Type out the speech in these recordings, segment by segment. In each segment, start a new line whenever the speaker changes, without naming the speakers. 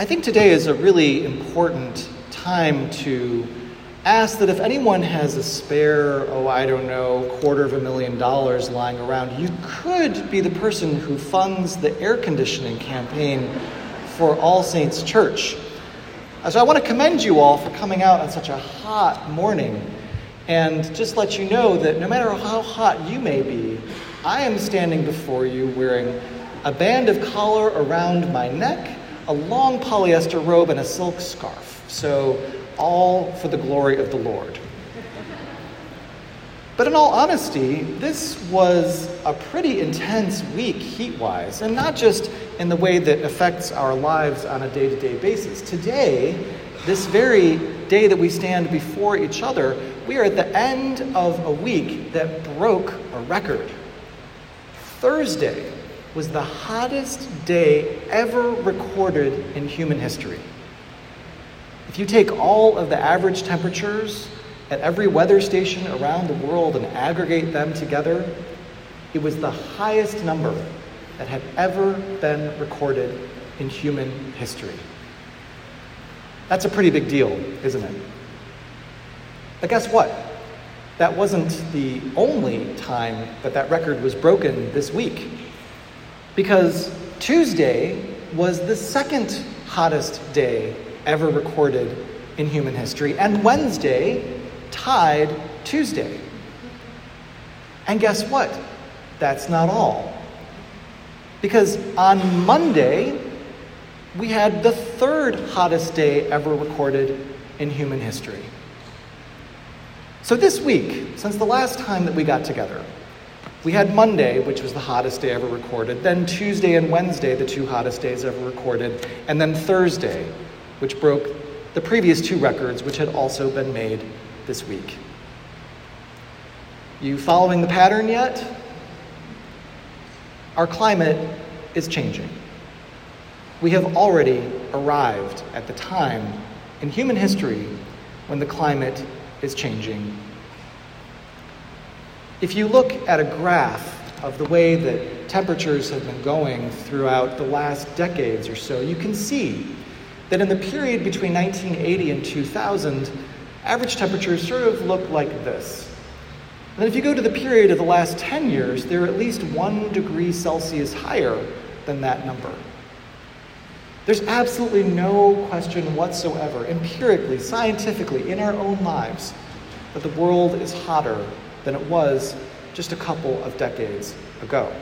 I think today is a really important time to ask that if anyone has a spare, oh, I don't know, quarter of a million dollars lying around, you could be the person who funds the air conditioning campaign for All Saints Church. Uh, so I want to commend you all for coming out on such a hot morning and just let you know that no matter how hot you may be, I am standing before you wearing a band of collar around my neck a long polyester robe and a silk scarf. So, all for the glory of the Lord. But in all honesty, this was a pretty intense week heat wise, and not just in the way that affects our lives on a day to day basis. Today, this very day that we stand before each other, we are at the end of a week that broke a record. Thursday was the hottest day ever recorded in human history. If you take all of the average temperatures at every weather station around the world and aggregate them together, it was the highest number that had ever been recorded in human history. That's a pretty big deal, isn't it? But guess what? That wasn't the only time that that record was broken this week because Tuesday was the second hottest day ever recorded in human history, and Wednesday tied Tuesday. And guess what? That's not all. Because on Monday, we had the third hottest day ever recorded in human history. So, this week, since the last time that we got together, we had Monday, which was the hottest day ever recorded, then Tuesday and Wednesday, the two hottest days ever recorded, and then Thursday, which broke the previous two records, which had also been made this week. You following the pattern yet? Our climate is changing. We have already arrived at the time in human history when the climate is changing if you look at a graph of the way that temperatures have been going throughout the last decades or so, you can see that in the period between 1980 and 2000, average temperatures sort of look like this. And if you go to the period of the last 10 years, they're at least one degree Celsius higher than that number. There's absolutely no question whatsoever, empirically, scientifically, in our own lives, that the world is hotter than it was just a couple of decades ago.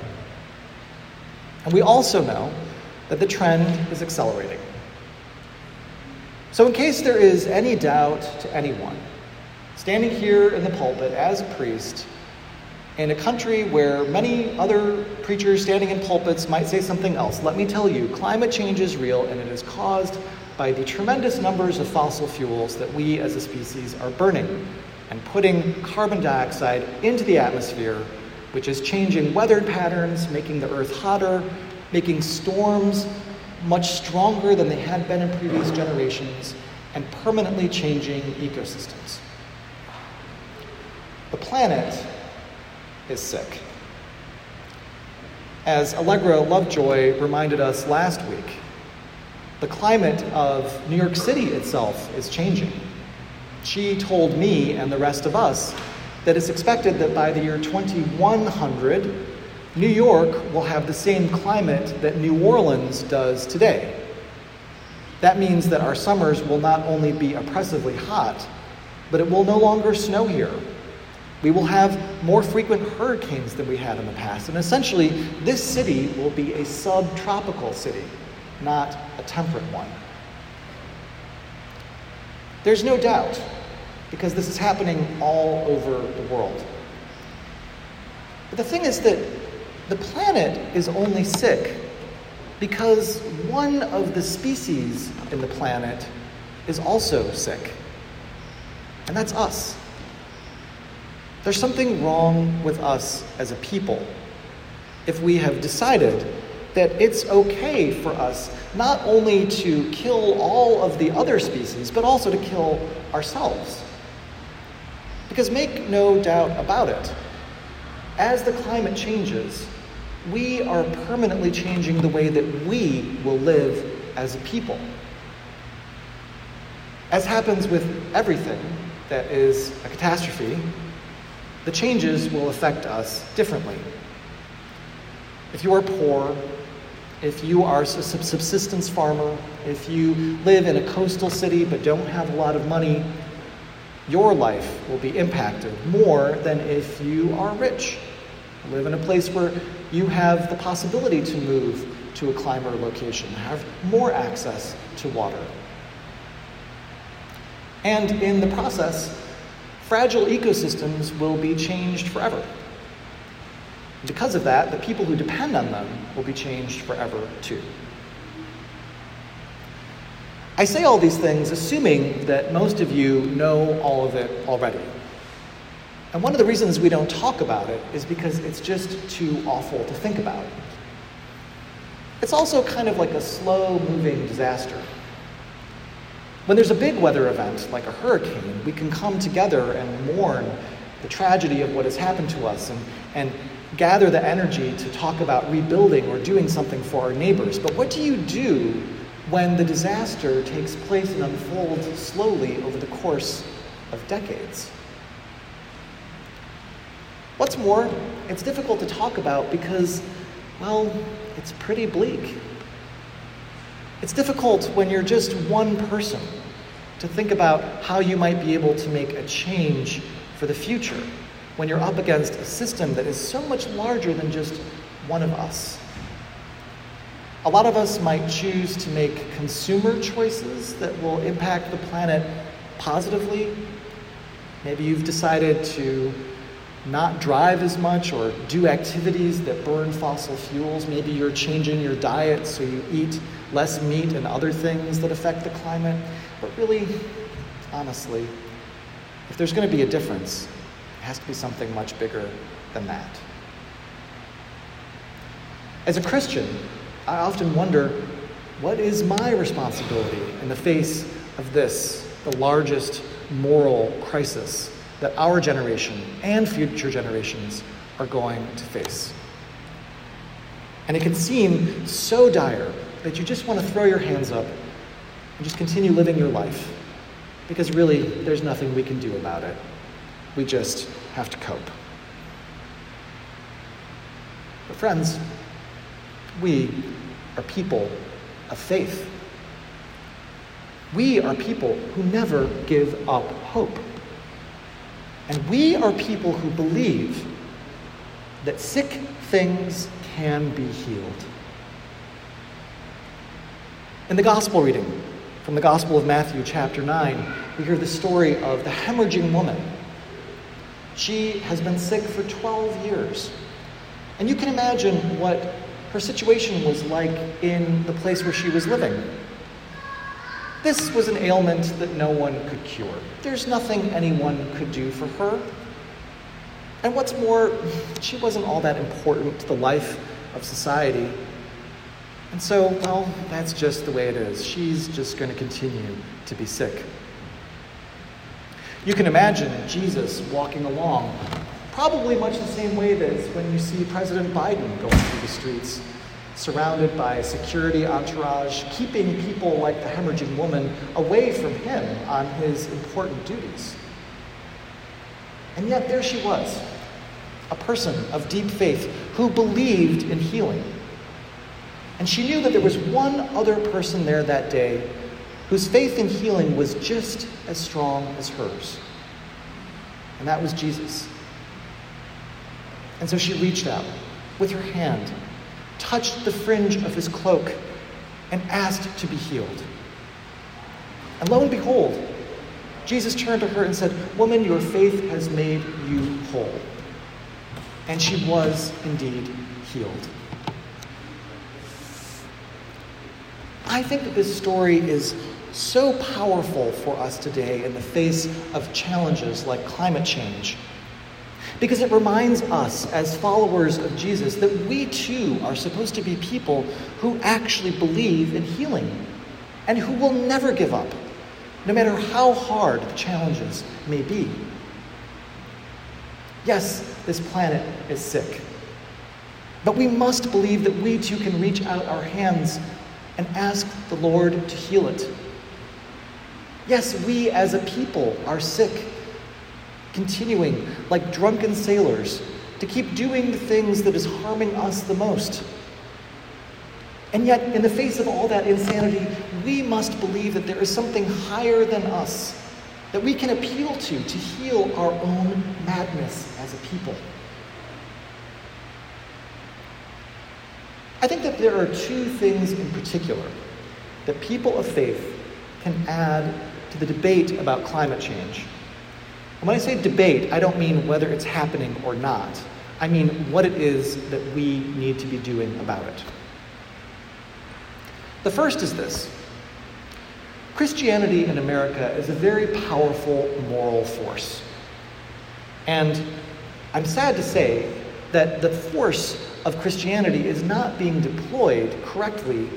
And we also know that the trend is accelerating. So, in case there is any doubt to anyone, standing here in the pulpit as a priest, in a country where many other preachers standing in pulpits might say something else, let me tell you climate change is real and it is caused by the tremendous numbers of fossil fuels that we as a species are burning and putting carbon dioxide into the atmosphere, which is changing weather patterns, making the earth hotter, making storms much stronger than they had been in previous generations, and permanently changing ecosystems. The planet is sick. As Allegra Lovejoy reminded us last week, the climate of New York City itself is changing. She told me and the rest of us that it's expected that by the year 2100, New York will have the same climate that New Orleans does today. That means that our summers will not only be oppressively hot, but it will no longer snow here. We will have more frequent hurricanes than we had in the past. And essentially, this city will be a subtropical city, not a temperate one. There's no doubt because this is happening all over the world. But the thing is that the planet is only sick because one of the species in the planet is also sick, and that's us. There's something wrong with us as a people if we have decided that it's okay for us not only to kill all of the other species, but also to kill ourselves. Because make no doubt about it, as the climate changes, we are permanently changing the way that we will live as a people. As happens with everything that is a catastrophe, the changes will affect us differently. If you are poor, if you are a subsistence farmer, if you live in a coastal city but don't have a lot of money, your life will be impacted more than if you are rich. Live in a place where you have the possibility to move to a climber location, have more access to water. And in the process, fragile ecosystems will be changed forever. Because of that, the people who depend on them will be changed forever too. I say all these things assuming that most of you know all of it already. And one of the reasons we don't talk about it is because it's just too awful to think about. It's also kind of like a slow moving disaster. When there's a big weather event, like a hurricane, we can come together and mourn the tragedy of what has happened to us and, and gather the energy to talk about rebuilding or doing something for our neighbors. But what do you do when the disaster takes place and unfolds slowly over the course of decades? What's more, it's difficult to talk about because, well, it's pretty bleak. It's difficult when you're just one person to think about how you might be able to make a change for the future when you're up against a system that is so much larger than just one of us. A lot of us might choose to make consumer choices that will impact the planet positively. Maybe you've decided to not drive as much or do activities that burn fossil fuels. Maybe you're changing your diet so you eat less meat and other things that affect the climate. But really, honestly, if there's going to be a difference, it has to be something much bigger than that. As a Christian, I often wonder what is my responsibility in the face of this, the largest moral crisis that our generation and future generations are going to face. And it can seem so dire that you just want to throw your hands up and just continue living your life. Because really, there's nothing we can do about it. We just have to cope. But, friends, we are people of faith. We are people who never give up hope. And we are people who believe that sick things can be healed. In the gospel reading from the Gospel of Matthew, chapter 9, we hear the story of the hemorrhaging woman. She has been sick for 12 years. And you can imagine what her situation was like in the place where she was living. This was an ailment that no one could cure. There's nothing anyone could do for her. And what's more, she wasn't all that important to the life of society. And so, well, that's just the way it is. She's just going to continue to be sick. You can imagine Jesus walking along, probably much the same way that when you see President Biden going through the streets surrounded by security entourage, keeping people like the hemorrhaging woman away from him on his important duties. And yet, there she was, a person of deep faith who believed in healing. And she knew that there was one other person there that day whose faith in healing was just as strong as hers. And that was Jesus. And so she reached out with her hand touched the fringe of his cloak, and asked to be healed. And lo and behold, Jesus turned to her and said, Woman, your faith has made you whole. And she was indeed healed. I think that this story is so powerful for us today in the face of challenges like climate change because it reminds us, as followers of Jesus, that we too are supposed to be people who actually believe in healing and who will never give up, no matter how hard the challenges may be. Yes, this planet is sick, but we must believe that we too can reach out our hands and ask the Lord to heal it. Yes, we as a people are sick, continuing like drunken sailors to keep doing the things that is harming us the most. And yet, in the face of all that insanity, we must believe that there is something higher than us that we can appeal to to heal our own madness as a people. I think that there are two things in particular that people of faith can add to the debate about climate change. When I say debate, I don't mean whether it's happening or not. I mean what it is that we need to be doing about it. The first is this Christianity in America is a very powerful moral force. And I'm sad to say that the force of Christianity is not being deployed correctly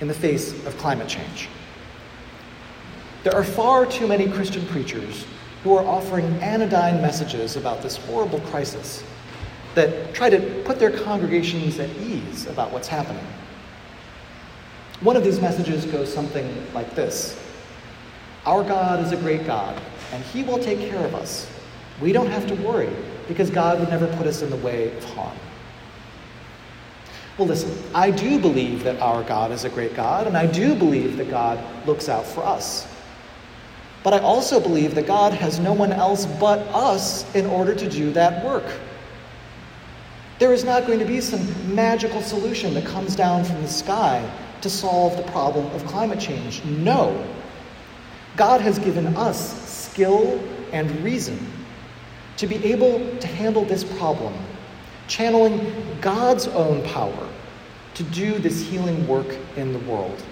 in the face of climate change. There are far too many Christian preachers who are offering anodyne messages about this horrible crisis that try to put their congregations at ease about what's happening. One of these messages goes something like this Our God is a great God, and He will take care of us. We don't have to worry because God would never put us in the way of harm. Well, listen, I do believe that our God is a great God, and I do believe that God looks out for us. But I also believe that God has no one else but us in order to do that work. There is not going to be some magical solution that comes down from the sky to solve the problem of climate change. No. God has given us skill and reason to be able to handle this problem, channeling God's own power to do this healing work in the world.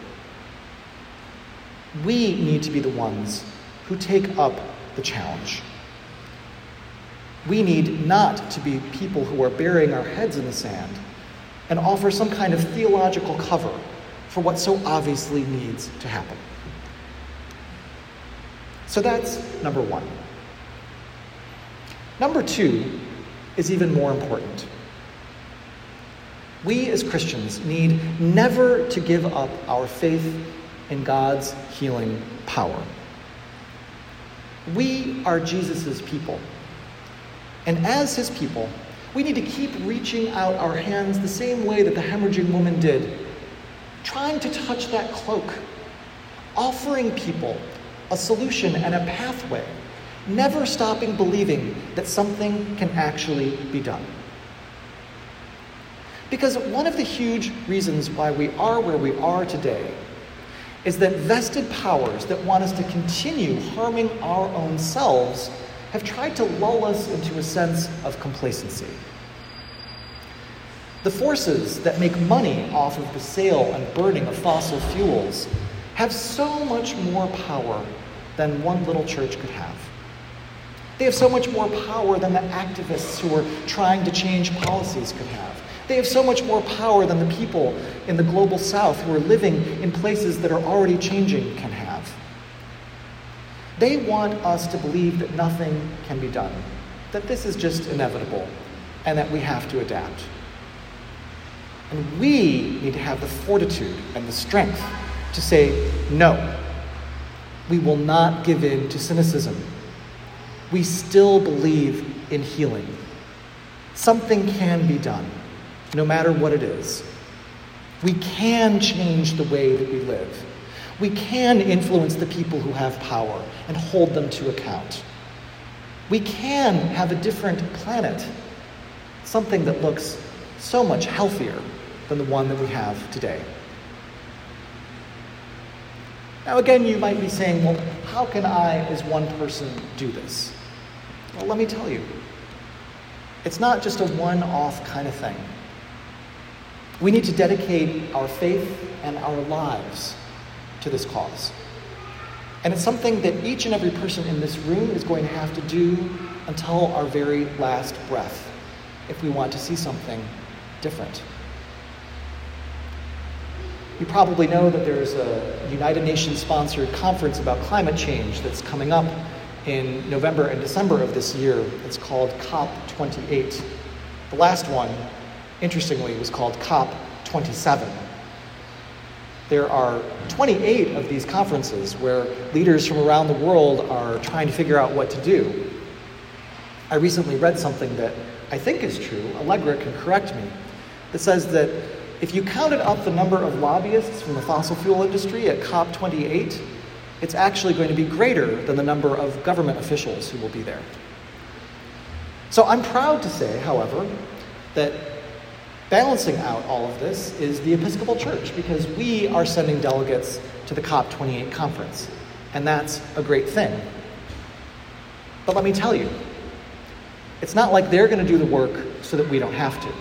We need to be the ones who take up the challenge. We need not to be people who are burying our heads in the sand and offer some kind of theological cover for what so obviously needs to happen. So that's number one. Number two is even more important. We as Christians need never to give up our faith in God's healing power. We are Jesus' people. And as his people, we need to keep reaching out our hands the same way that the hemorrhaging woman did, trying to touch that cloak, offering people a solution and a pathway, never stopping believing that something can actually be done. Because one of the huge reasons why we are where we are today is that vested powers that want us to continue harming our own selves have tried to lull us into a sense of complacency. The forces that make money off of the sale and burning of fossil fuels have so much more power than one little church could have. They have so much more power than the activists who are trying to change policies could have. They have so much more power than the people in the global south who are living in places that are already changing can have. They want us to believe that nothing can be done, that this is just inevitable, and that we have to adapt. And we need to have the fortitude and the strength to say, no, we will not give in to cynicism. We still believe in healing. Something can be done no matter what it is. We can change the way that we live. We can influence the people who have power and hold them to account. We can have a different planet, something that looks so much healthier than the one that we have today. Now, again, you might be saying, well, how can I, as one person, do this? Well, let me tell you. It's not just a one off kind of thing. We need to dedicate our faith and our lives to this cause. And it's something that each and every person in this room is going to have to do until our very last breath if we want to see something different. You probably know that there's a United Nations sponsored conference about climate change that's coming up in November and December of this year. It's called COP28. The last one interestingly, it was called COP 27. There are 28 of these conferences where leaders from around the world are trying to figure out what to do. I recently read something that I think is true, Allegra can correct me, that says that if you counted up the number of lobbyists from the fossil fuel industry at COP28, it's actually going to be greater than the number of government officials who will be there. So I'm proud to say, however, that balancing out all of this is the Episcopal Church because we are sending delegates to the COP28 conference, and that's a great thing. But let me tell you, it's not like they're going to do the work so that we don't have to.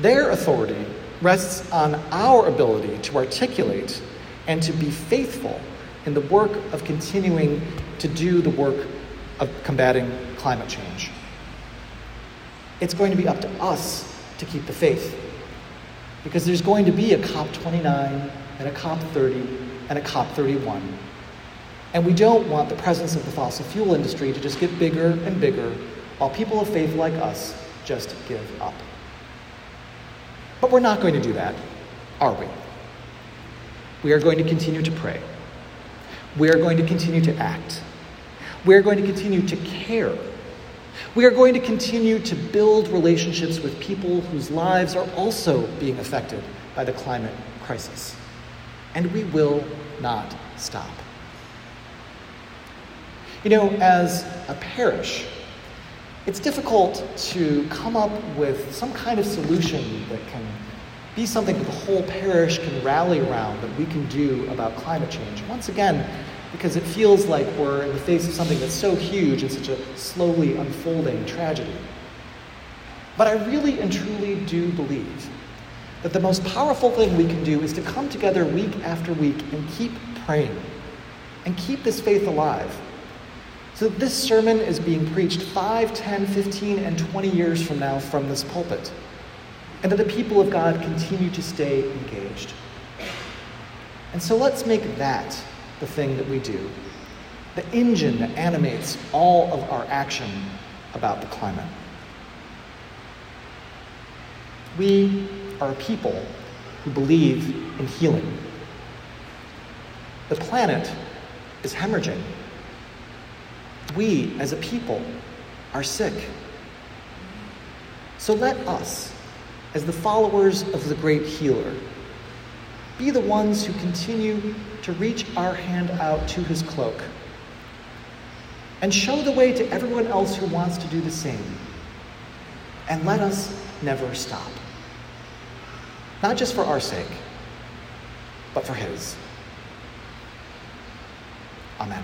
Their authority rests on our ability to articulate and to be faithful in the work of continuing to do the work of combating climate change. It's going to be up to us to keep the faith. Because there's going to be a COP29 and a COP30 and a COP31. And we don't want the presence of the fossil fuel industry to just get bigger and bigger while people of faith like us just give up. But we're not going to do that, are we? We are going to continue to pray. We are going to continue to act. We are going to continue to care. We are going to continue to build relationships with people whose lives are also being affected by the climate crisis. And we will not stop. You know, as a parish, it's difficult to come up with some kind of solution that can be something that the whole parish can rally around that we can do about climate change. Once again, because it feels like we're in the face of something that's so huge and such a slowly unfolding tragedy. But I really and truly do believe that the most powerful thing we can do is to come together week after week and keep praying and keep this faith alive so that this sermon is being preached 5, 10, 15, and 20 years from now from this pulpit. And that the people of God continue to stay engaged. And so let's make that the thing that we do, the engine that animates all of our action about the climate. We are a people who believe in healing. The planet is hemorrhaging we as a people are sick. So let us, as the followers of the great healer, be the ones who continue to reach our hand out to his cloak and show the way to everyone else who wants to do the same. And let us never stop. Not just for our sake, but for his. Amen.